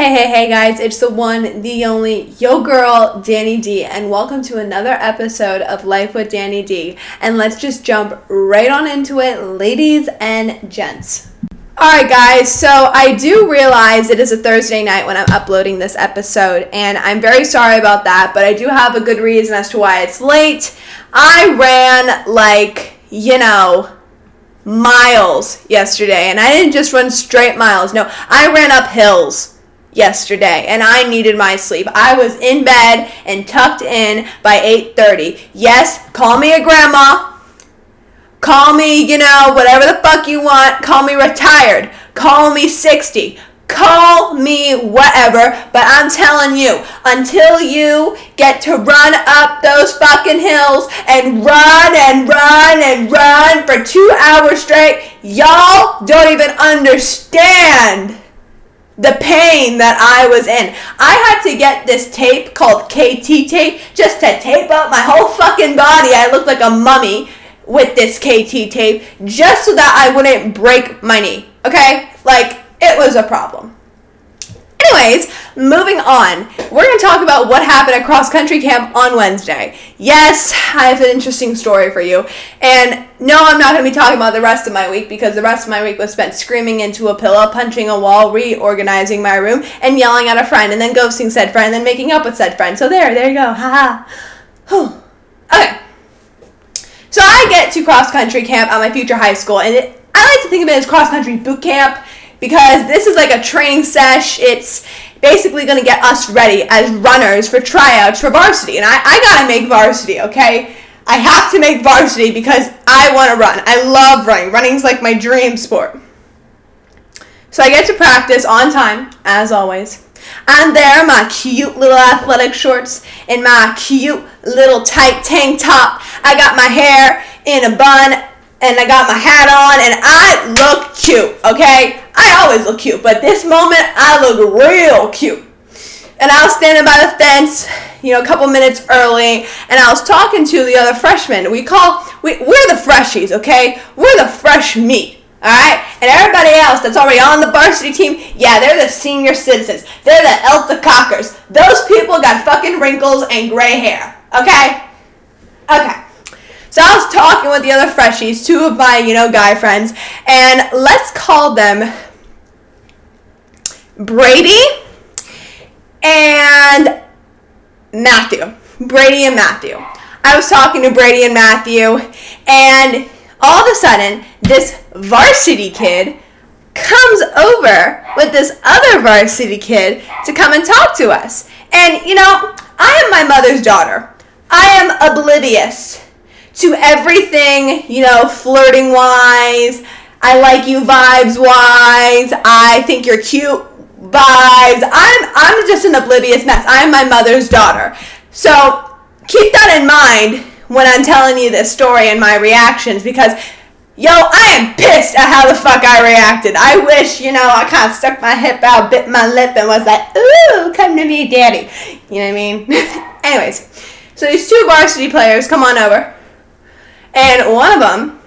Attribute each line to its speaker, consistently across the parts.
Speaker 1: Hey, hey, hey, guys, it's the one, the only, yo girl, Danny D, and welcome to another episode of Life with Danny D. And let's just jump right on into it, ladies and gents. Alright, guys, so I do realize it is a Thursday night when I'm uploading this episode, and I'm very sorry about that, but I do have a good reason as to why it's late. I ran, like, you know, miles yesterday, and I didn't just run straight miles, no, I ran up hills yesterday and I needed my sleep. I was in bed and tucked in by 8:30. Yes, call me a grandma. Call me, you know, whatever the fuck you want. Call me retired. Call me 60. Call me whatever, but I'm telling you, until you get to run up those fucking hills and run and run and run for two hours straight, y'all don't even understand the pain that I was in. I had to get this tape called KT tape just to tape up my whole fucking body. I looked like a mummy with this KT tape just so that I wouldn't break my knee. Okay? Like, it was a problem. Anyways, moving on, we're going to talk about what happened at cross country camp on Wednesday. Yes, I have an interesting story for you. And no, I'm not going to be talking about the rest of my week because the rest of my week was spent screaming into a pillow, punching a wall, reorganizing my room, and yelling at a friend, and then ghosting said friend, and then making up with said friend. So there, there you go. Ha ha. Okay. So I get to cross country camp at my future high school, and it, I like to think of it as cross country boot camp because this is like a training sesh. It's basically going to get us ready as runners for tryouts for varsity. And I, I got to make varsity, okay? I have to make varsity because I want to run. I love running. Running's like my dream sport. So I get to practice on time, as always. I'm there in my cute little athletic shorts and my cute little tight tank top. I got my hair in a bun and I got my hat on and I look cute, okay? I always look cute, but this moment I look real cute. And I was standing by the fence, you know, a couple minutes early, and I was talking to the other freshmen. We call we we're the freshies, okay? We're the fresh meat. Alright? And everybody else that's already on the varsity team, yeah, they're the senior citizens. They're the Elta Cockers. Those people got fucking wrinkles and gray hair. Okay? Okay. So I was talking with the other freshies, two of my, you know, guy friends, and let's call them Brady and Matthew. Brady and Matthew. I was talking to Brady and Matthew, and all of a sudden, this varsity kid comes over with this other varsity kid to come and talk to us. And, you know, I am my mother's daughter. I am oblivious to everything, you know, flirting wise. I like you vibes wise. I think you're cute vibes. I'm I'm just an oblivious mess. I'm my mother's daughter. So keep that in mind when I'm telling you this story and my reactions because yo, I am pissed at how the fuck I reacted. I wish, you know, I kind of stuck my hip out, bit my lip, and was like, ooh, come to me, daddy. You know what I mean? Anyways, so these two varsity players come on over. And one of them,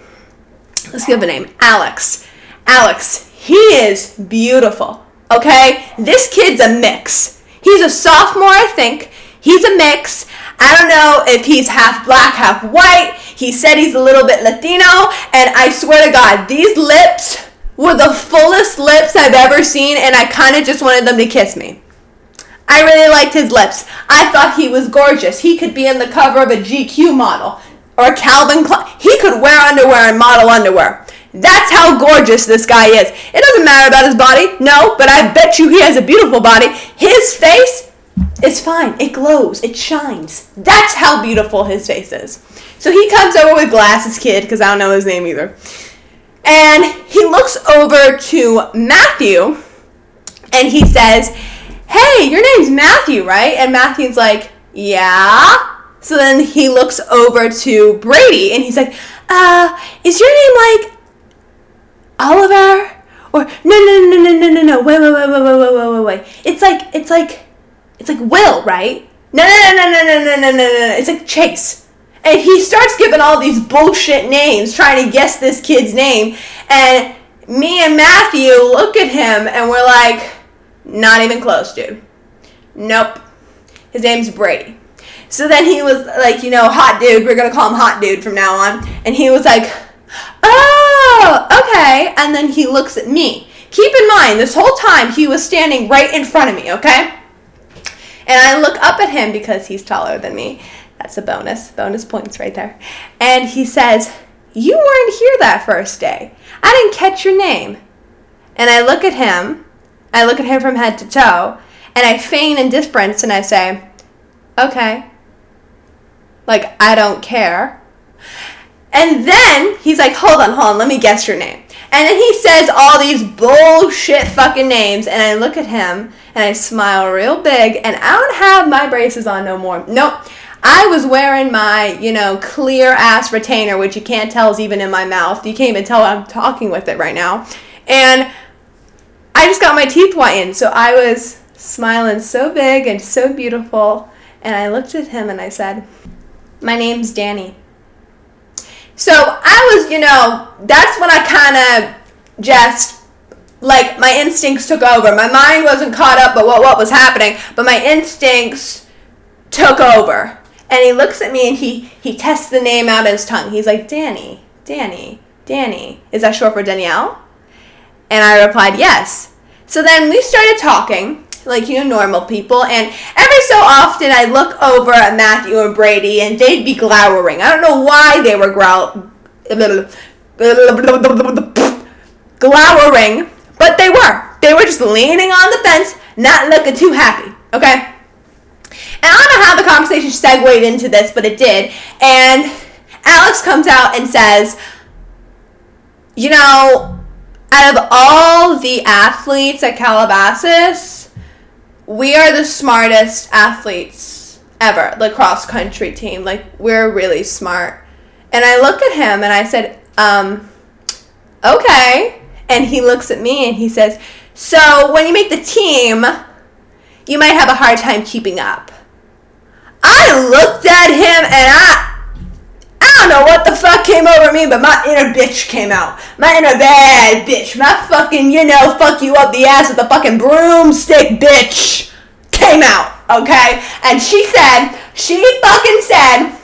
Speaker 1: let's give a name, Alex. Alex, he is beautiful. Okay? This kid's a mix. He's a sophomore, I think. He's a mix. I don't know if he's half black, half white. He said he's a little bit Latino. And I swear to God, these lips were the fullest lips I've ever seen. And I kind of just wanted them to kiss me. I really liked his lips. I thought he was gorgeous. He could be in the cover of a GQ model or Calvin Klein. He could wear underwear and model underwear. That's how gorgeous this guy is. It doesn't matter about his body, no, but I bet you he has a beautiful body. His face is fine. It glows. It shines. That's how beautiful his face is. So he comes over with Glasses Kid, because I don't know his name either. And he looks over to Matthew and he says, Hey, your name's Matthew, right? And Matthew's like, Yeah. So then he looks over to Brady and he's like, uh, is your name like Oliver? Or no no no no no no no wait wait wait wait wait wait wait wait. It's like it's like it's like Will, right? No no no no no no no no no no. It's like Chase. And he starts giving all these bullshit names, trying to guess this kid's name. And me and Matthew look at him and we're like, Not even close, dude. Nope. His name's Brady. So then he was like, you know, hot dude. We're gonna call him hot dude from now on. And he was like, oh, okay. And then he looks at me. Keep in mind, this whole time he was standing right in front of me, okay? And I look up at him because he's taller than me. That's a bonus. Bonus points right there. And he says, You weren't here that first day. I didn't catch your name. And I look at him. I look at him from head to toe. And I feign indifference and I say, Okay. Like, I don't care. And then he's like, Hold on, hold on, let me guess your name. And then he says all these bullshit fucking names, and I look at him and I smile real big, and I don't have my braces on no more. Nope. I was wearing my, you know, clear ass retainer, which you can't tell is even in my mouth. You can't even tell I'm talking with it right now. And I just got my teeth whitened, so I was smiling so big and so beautiful. And I looked at him and I said, My name's Danny. So I was, you know, that's when I kind of just like my instincts took over. My mind wasn't caught up but what what was happening, but my instincts took over. And he looks at me and he he tests the name out of his tongue. He's like, "Danny, Danny, Danny. Is that short for Danielle?" And I replied, "Yes." So then we started talking like you know normal people. And every so often i look over at matthew and brady and they'd be glowering. I don't know why they were growl glowering but they were. They were just leaning on the fence not looking too happy okay? And i don't know how the conversation segued into this but it did. And alex comes out and says you know out of all the athletes at calabasas we are the smartest athletes ever, the cross country team. Like, we're really smart. And I look at him and I said, um, okay. And he looks at me and he says, so when you make the team, you might have a hard time keeping up. I looked at him and I I don't know what the fuck came over me, but my inner bitch came out. My inner bad bitch. My fucking, you know, fuck you up the ass with a fucking broomstick bitch came out, okay? And she said, she fucking said,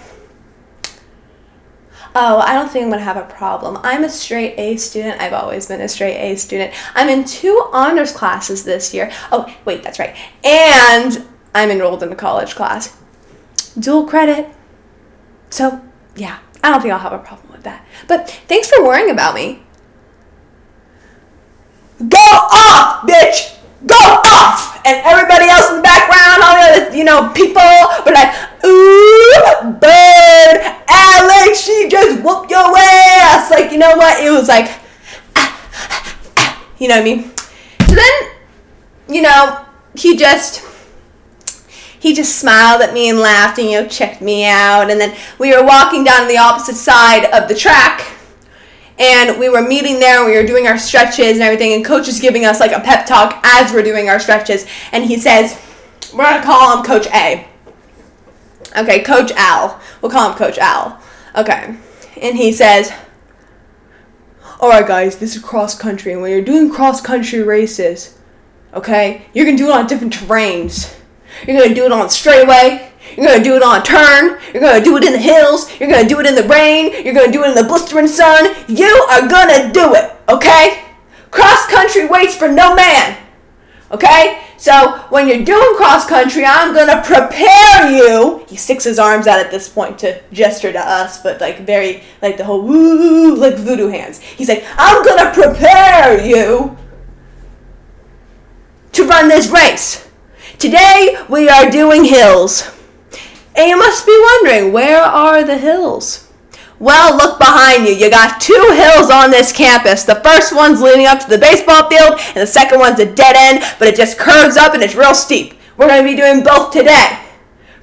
Speaker 1: Oh, I don't think I'm gonna have a problem. I'm a straight A student. I've always been a straight A student. I'm in two honors classes this year. Oh, wait, that's right. And I'm enrolled in a college class. Dual credit. So yeah, I don't think I'll have a problem with that. But thanks for worrying about me. Go off, bitch! Go off! And everybody else in the background, all the other, you know, people were like, ooh, bird, Alex, she just whooped your ass. Like, you know what? It was like, ah, ah, you know what I mean? So then, you know, he just he just smiled at me and laughed and you know checked me out. And then we were walking down the opposite side of the track and we were meeting there and we were doing our stretches and everything and coach is giving us like a pep talk as we're doing our stretches and he says we're going to call him coach a. Okay coach al. We'll call him coach al. Okay. And he says all right guys this is cross country and when you're doing cross country races okay you're going to do it on different terrains you're gonna do it on straightaway. You're gonna do it on a turn. You're gonna do it in the hills. You're gonna do it in the rain. You're gonna do it in the blistering sun. You are gonna do it, okay? Cross country waits for no man, okay? So when you're doing cross country, I'm gonna prepare you. He sticks his arms out at this point to gesture to us, but like very, like the whole woo, like voodoo hands. He's like, I'm gonna prepare you to run this race. Today we are doing hills. And you must be wondering, where are the hills? Well, look behind you. You got two hills on this campus. The first one's leading up to the baseball field, and the second one's a dead end, but it just curves up and it's real steep. We're going to be doing both today.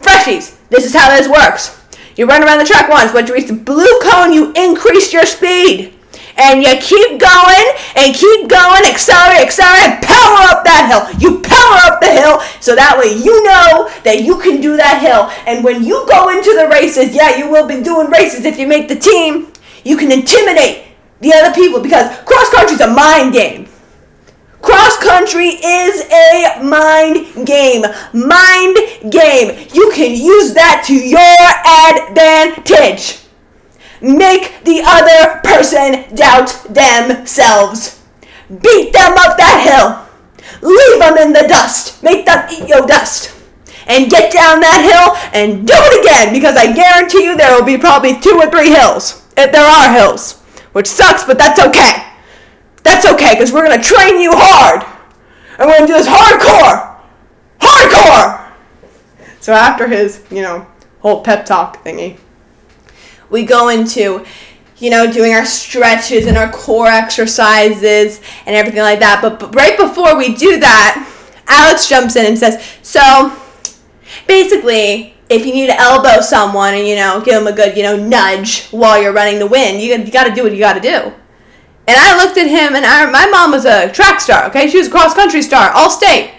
Speaker 1: Freshies, this is how this works. You run around the track once. Once you reach the blue cone, you increase your speed and you keep going and keep going, accelerate, accelerate, power up that hill. You power up the hill so that way you know that you can do that hill. And when you go into the races, yeah, you will be doing races if you make the team, you can intimidate the other people because cross country is a mind game. Cross country is a mind game. Mind game. You can use that to your advantage. Make the other person doubt themselves. Beat them up that hill. Leave them in the dust. Make them eat your dust. And get down that hill and do it again because I guarantee you there will be probably two or three hills. If there are hills. Which sucks, but that's okay. That's okay, because we're going to train you hard. And we're going to do this hardcore. Hardcore! So after his, you know, whole pep talk thingy, we go into, you know, doing our stretches and our core exercises and everything like that. But, but right before we do that, Alex jumps in and says, So basically, if you need to elbow someone and, you know, give them a good, you know, nudge while you're running the wind, you, you got to do what you got to do. And I looked at him, and I, my mom was a track star, okay? She was a cross country star, all state.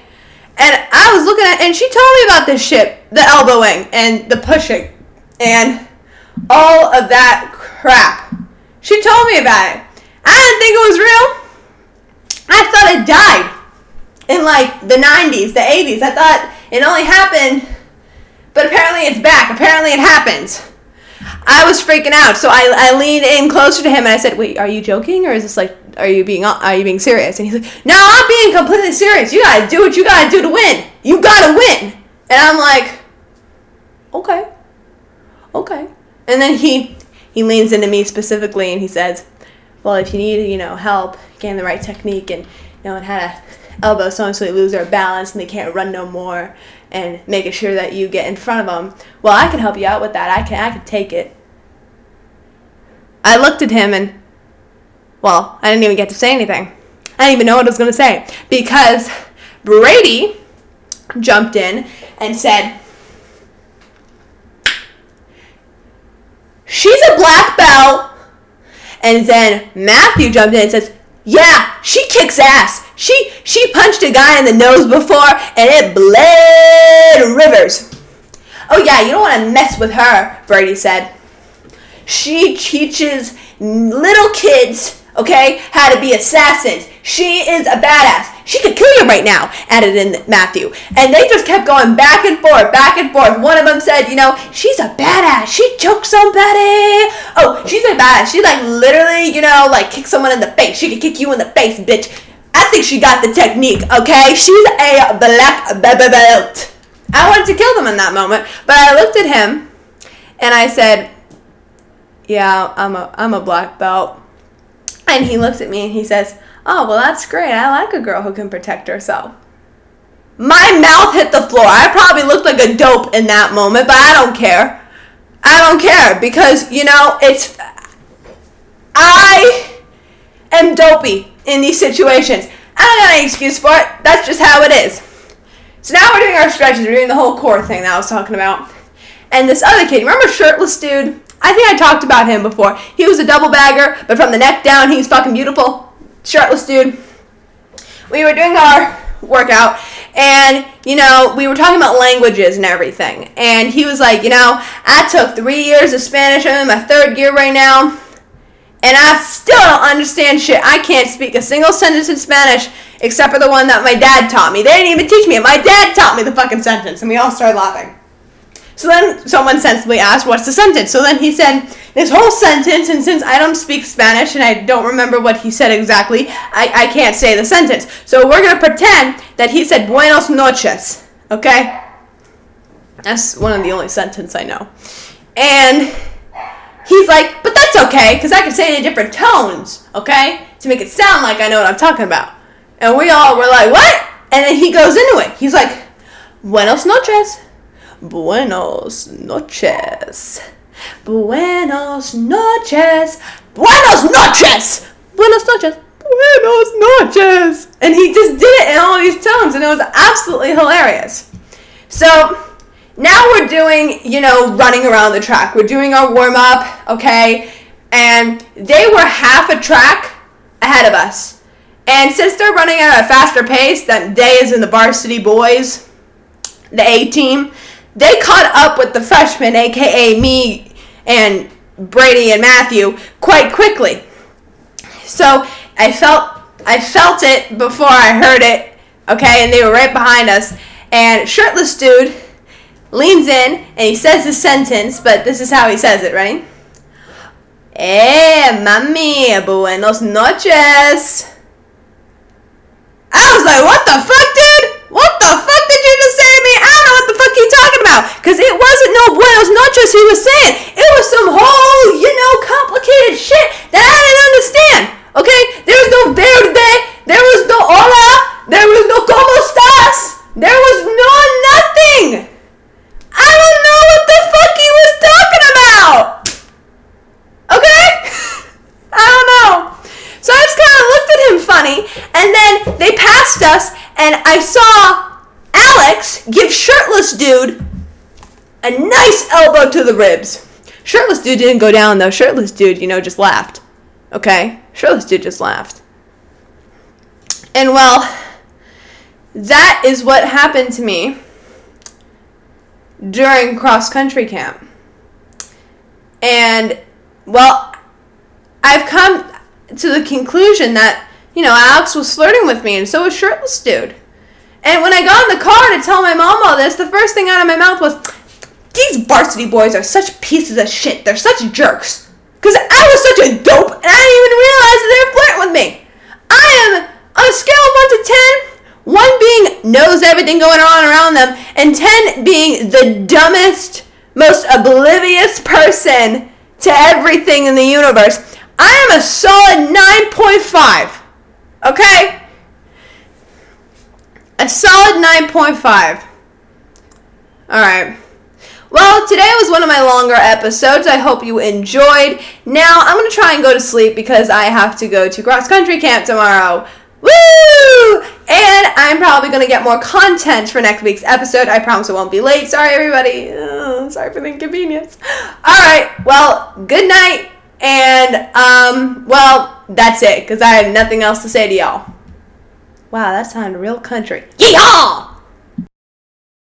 Speaker 1: And I was looking at, and she told me about this shit the elbowing and the pushing and all of that crap. She told me about it. I didn't think it was real. I thought it died in like the 90s, the 80s. I thought it only happened, but apparently it's back. Apparently it happens. I was freaking out, so I, I leaned in closer to him and I said, "Wait, are you joking, or is this like, are you being are you being serious?" And he's like, "No, I'm being completely serious. You gotta do what you gotta do to win. You gotta win." And I'm like, "Okay, okay." And then he he leans into me specifically and he says, "Well, if you need you know help getting the right technique and you know and how to elbow someone so they lose their balance and they can't run no more." and making sure that you get in front of them. Well, I can help you out with that. I can I can take it. I looked at him and well, I didn't even get to say anything. I didn't even know what I was going to say because Brady jumped in and said, She's a black belt. And then Matthew jumped in and says, Yeah, she kicks ass. She she punched a guy in the nose before and it bled rivers. Oh yeah, you don't want to mess with her, Brady said. She teaches little kids, okay, how to be assassins. She is a badass. She could kill you right now, added in Matthew. And they just kept going back and forth, back and forth. One of them said, you know, she's a badass. She choked somebody. Oh, she's a badass. She like literally, you know, like kick someone in the face. She could kick you in the face, bitch. I think she got the technique, okay? She's a black belt. I wanted to kill them in that moment, but I looked at him and I said, yeah, I'm a I'm a black belt. And he looks at me and he says, "Oh, well that's great. I like a girl who can protect herself." My mouth hit the floor. I probably looked like a dope in that moment, but I don't care. I don't care because, you know, it's I am dopey in these situations. I don't got any excuse for it. That's just how it is. So now we're doing our stretches. We're doing the whole core thing that I was talking about. And this other kid, remember shirtless dude? I think I talked about him before. He was a double bagger, but from the neck down, he's fucking beautiful. Shirtless dude. We were doing our workout, and you know, we were talking about languages and everything. And he was like, you know, I took three years of Spanish. I'm in my third year right now, and I still don't understand shit. I can't speak a single sentence in Spanish except for the one that my dad taught me. They didn't even teach me. My dad taught me the fucking sentence, and we all started laughing. So then someone sensibly asked, What's the sentence? So then he said this whole sentence, and since I don't speak Spanish and I don't remember what he said exactly, I, I can't say the sentence. So we're going to pretend that he said Buenos noches, okay? That's one of the only sentences I know. And he's like, But that's okay, because I can say it in different tones, okay? To make it sound like I know what I'm talking about. And we all were like, What? And then he goes into it. He's like, Buenos noches. Buenos noches. Buenos noches. Buenos noches. Buenos noches. Buenos noches. And he just did it in all these tones, and it was absolutely hilarious. So now we're doing, you know, running around the track. We're doing our warm up, okay? And they were half a track ahead of us. And since they're running at a faster pace than they is in the varsity boys, the A team, they caught up with the freshmen, aka me and Brady and Matthew, quite quickly. So I felt I felt it before I heard it. Okay, and they were right behind us. And shirtless dude leans in and he says the sentence, but this is how he says it, right? Eh, mami, buenos noches. I was like, what the fuck, dude? About. Because it wasn't no buenos noches he was saying. It was some whole, you know, complicated shit that I didn't understand. Okay? There was no verde. There was no hola. There was no como estás. There was no nothing. I don't know what the fuck he was talking about. Okay? I don't know. So I just kind of looked at him funny, and then they passed us, and I saw Alex give shirtless dude a nice elbow to the ribs. Shirtless dude didn't go down though. Shirtless dude, you know, just laughed. Okay? Shirtless dude just laughed. And well, that is what happened to me during cross country camp. And well, I've come to the conclusion that, you know, Alex was flirting with me and so was Shirtless Dude. And when I got in the car to tell my mom all this, the first thing out of my mouth was, these varsity boys are such pieces of shit. They're such jerks. Because I was such a dope and I didn't even realize that they were flirting with me. I am, on a scale of 1 to 10, 1 being knows everything going on around them, and 10 being the dumbest, most oblivious person to everything in the universe. I am a solid 9.5. Okay? A solid 9.5. Alright. Well, today was one of my longer episodes. I hope you enjoyed. Now, I'm to try and go to sleep because I have to go to cross country camp tomorrow. Woo! And I'm probably to get more content for next week's episode. I promise it won't be late. Sorry, everybody. Oh, sorry for the inconvenience. All right. Well, good night. And, um, well, that's it, because I have nothing else to say to y'all. Wow, that sounded real country. Yeehaw!